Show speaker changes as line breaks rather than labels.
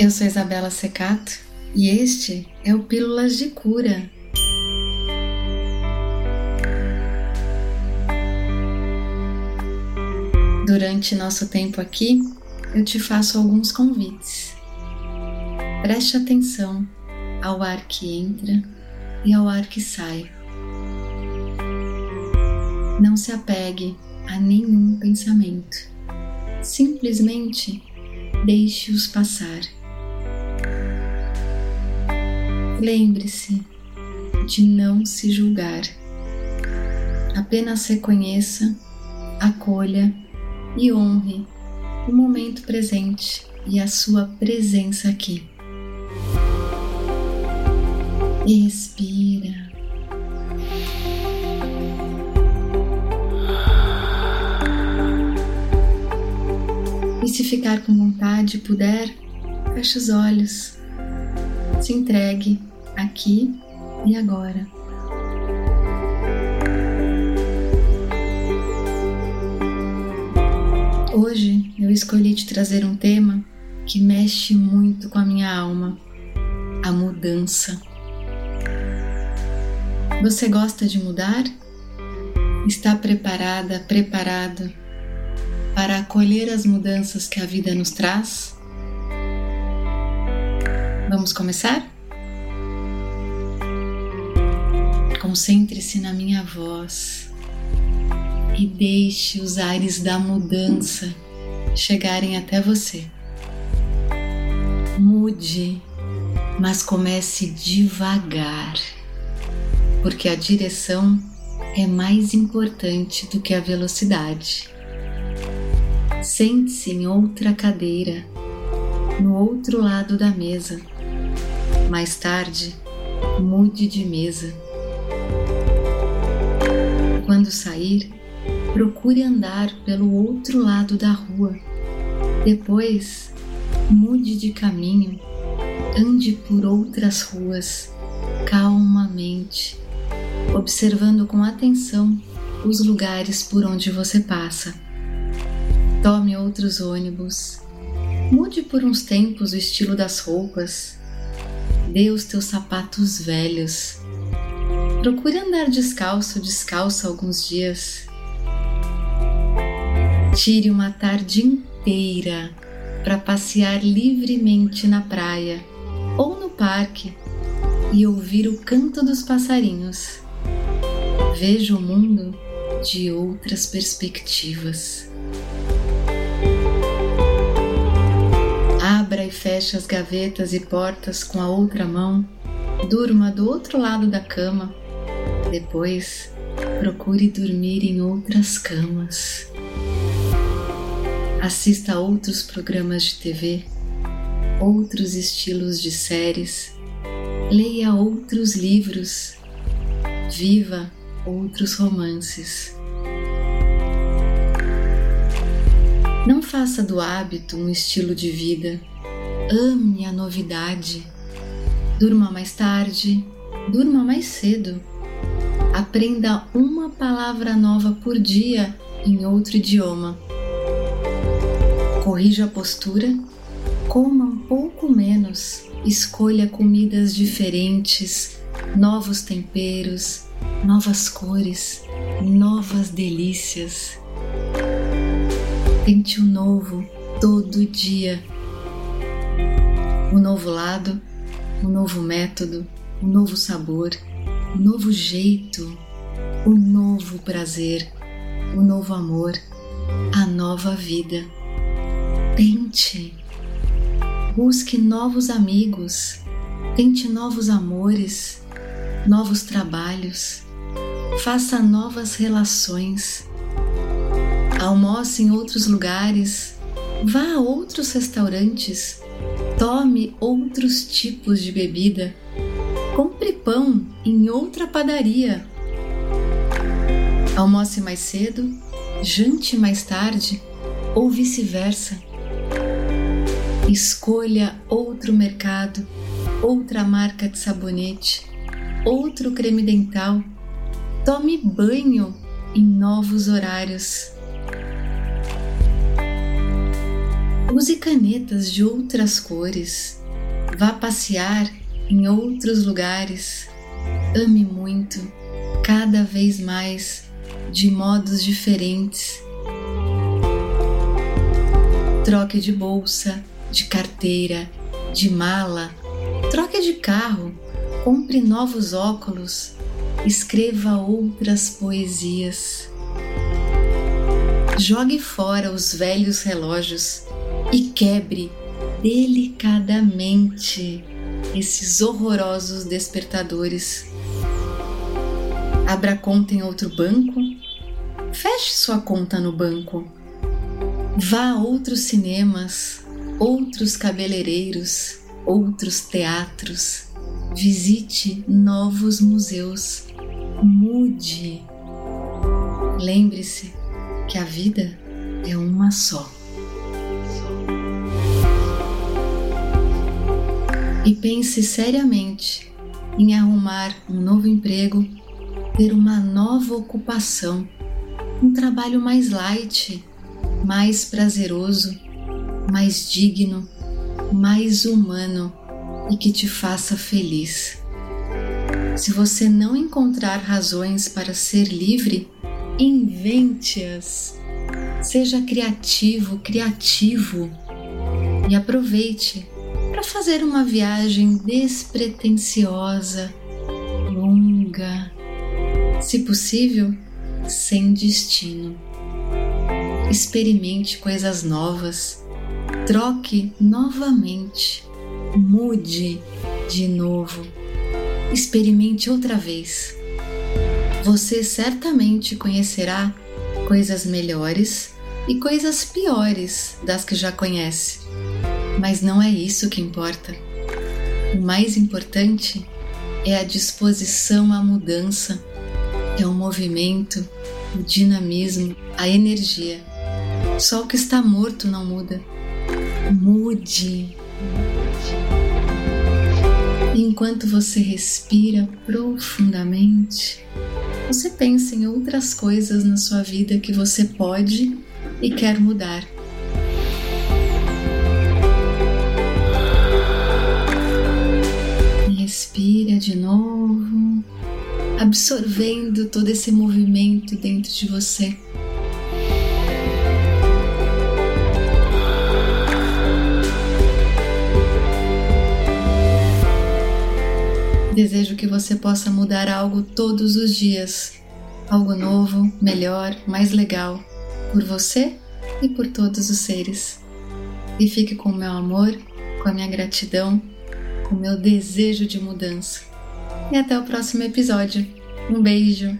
Eu sou Isabela Secato e este é o Pílulas de Cura. Durante nosso tempo aqui, eu te faço alguns convites. Preste atenção ao ar que entra e ao ar que sai. Não se apegue a nenhum pensamento. Simplesmente deixe-os passar. Lembre-se de não se julgar. Apenas reconheça, acolha e honre o momento presente e a sua presença aqui. Expira. E se ficar com vontade e puder, feche os olhos. Se entregue aqui e agora. Hoje eu escolhi te trazer um tema que mexe muito com a minha alma: a mudança. Você gosta de mudar? Está preparada, preparado para acolher as mudanças que a vida nos traz? Vamos começar? Concentre-se na minha voz e deixe os ares da mudança chegarem até você. Mude, mas comece devagar, porque a direção é mais importante do que a velocidade. Sente-se em outra cadeira, no outro lado da mesa. Mais tarde, mude de mesa. Quando sair, procure andar pelo outro lado da rua. Depois, mude de caminho, ande por outras ruas, calmamente, observando com atenção os lugares por onde você passa. Tome outros ônibus. Mude por uns tempos o estilo das roupas. Dê os teus sapatos velhos. Procure andar descalço ou descalço alguns dias. Tire uma tarde inteira para passear livremente na praia ou no parque e ouvir o canto dos passarinhos. Veja o mundo de outras perspectivas. Abra e feche as gavetas e portas com a outra mão. Durma do outro lado da cama. Depois, procure dormir em outras camas. Assista a outros programas de TV, outros estilos de séries. Leia outros livros. Viva outros romances. Não faça do hábito um estilo de vida Ame a novidade. Durma mais tarde, durma mais cedo. Aprenda uma palavra nova por dia em outro idioma. Corrija a postura, coma um pouco menos, escolha comidas diferentes, novos temperos, novas cores, novas delícias. Tente o novo todo dia um novo lado, um novo método, um novo sabor, um novo jeito, um novo prazer, um novo amor, a nova vida. Tente, busque novos amigos, tente novos amores, novos trabalhos, faça novas relações, almoce em outros lugares, vá a outros restaurantes. Tome outros tipos de bebida. Compre pão em outra padaria. Almoce mais cedo, jante mais tarde ou vice-versa. Escolha outro mercado, outra marca de sabonete, outro creme dental. Tome banho em novos horários. Use canetas de outras cores. Vá passear em outros lugares. Ame muito, cada vez mais, de modos diferentes. Troque de bolsa, de carteira, de mala. Troque de carro. Compre novos óculos. Escreva outras poesias. Jogue fora os velhos relógios e quebre delicadamente esses horrorosos despertadores. Abra conta em outro banco. Feche sua conta no banco. Vá a outros cinemas, outros cabeleireiros, outros teatros. Visite novos museus. Mude. Lembre-se que a vida é uma só. E pense seriamente em arrumar um novo emprego, ter uma nova ocupação, um trabalho mais light, mais prazeroso, mais digno, mais humano e que te faça feliz. Se você não encontrar razões para ser livre, invente-as. Seja criativo, criativo e aproveite para fazer uma viagem despretensiosa, longa, se possível, sem destino. Experimente coisas novas, troque novamente, mude de novo, experimente outra vez você certamente conhecerá coisas melhores e coisas piores das que já conhece. Mas não é isso que importa. O mais importante é a disposição à mudança, é o movimento, o dinamismo, a energia. Só o que está morto não muda. Mude. Enquanto você respira profundamente, você pensa em outras coisas na sua vida que você pode e quer mudar. Respira de novo, absorvendo todo esse movimento dentro de você. Desejo que você possa mudar algo todos os dias, algo novo, melhor, mais legal, por você e por todos os seres. E fique com o meu amor, com a minha gratidão, com o meu desejo de mudança. E até o próximo episódio. Um beijo!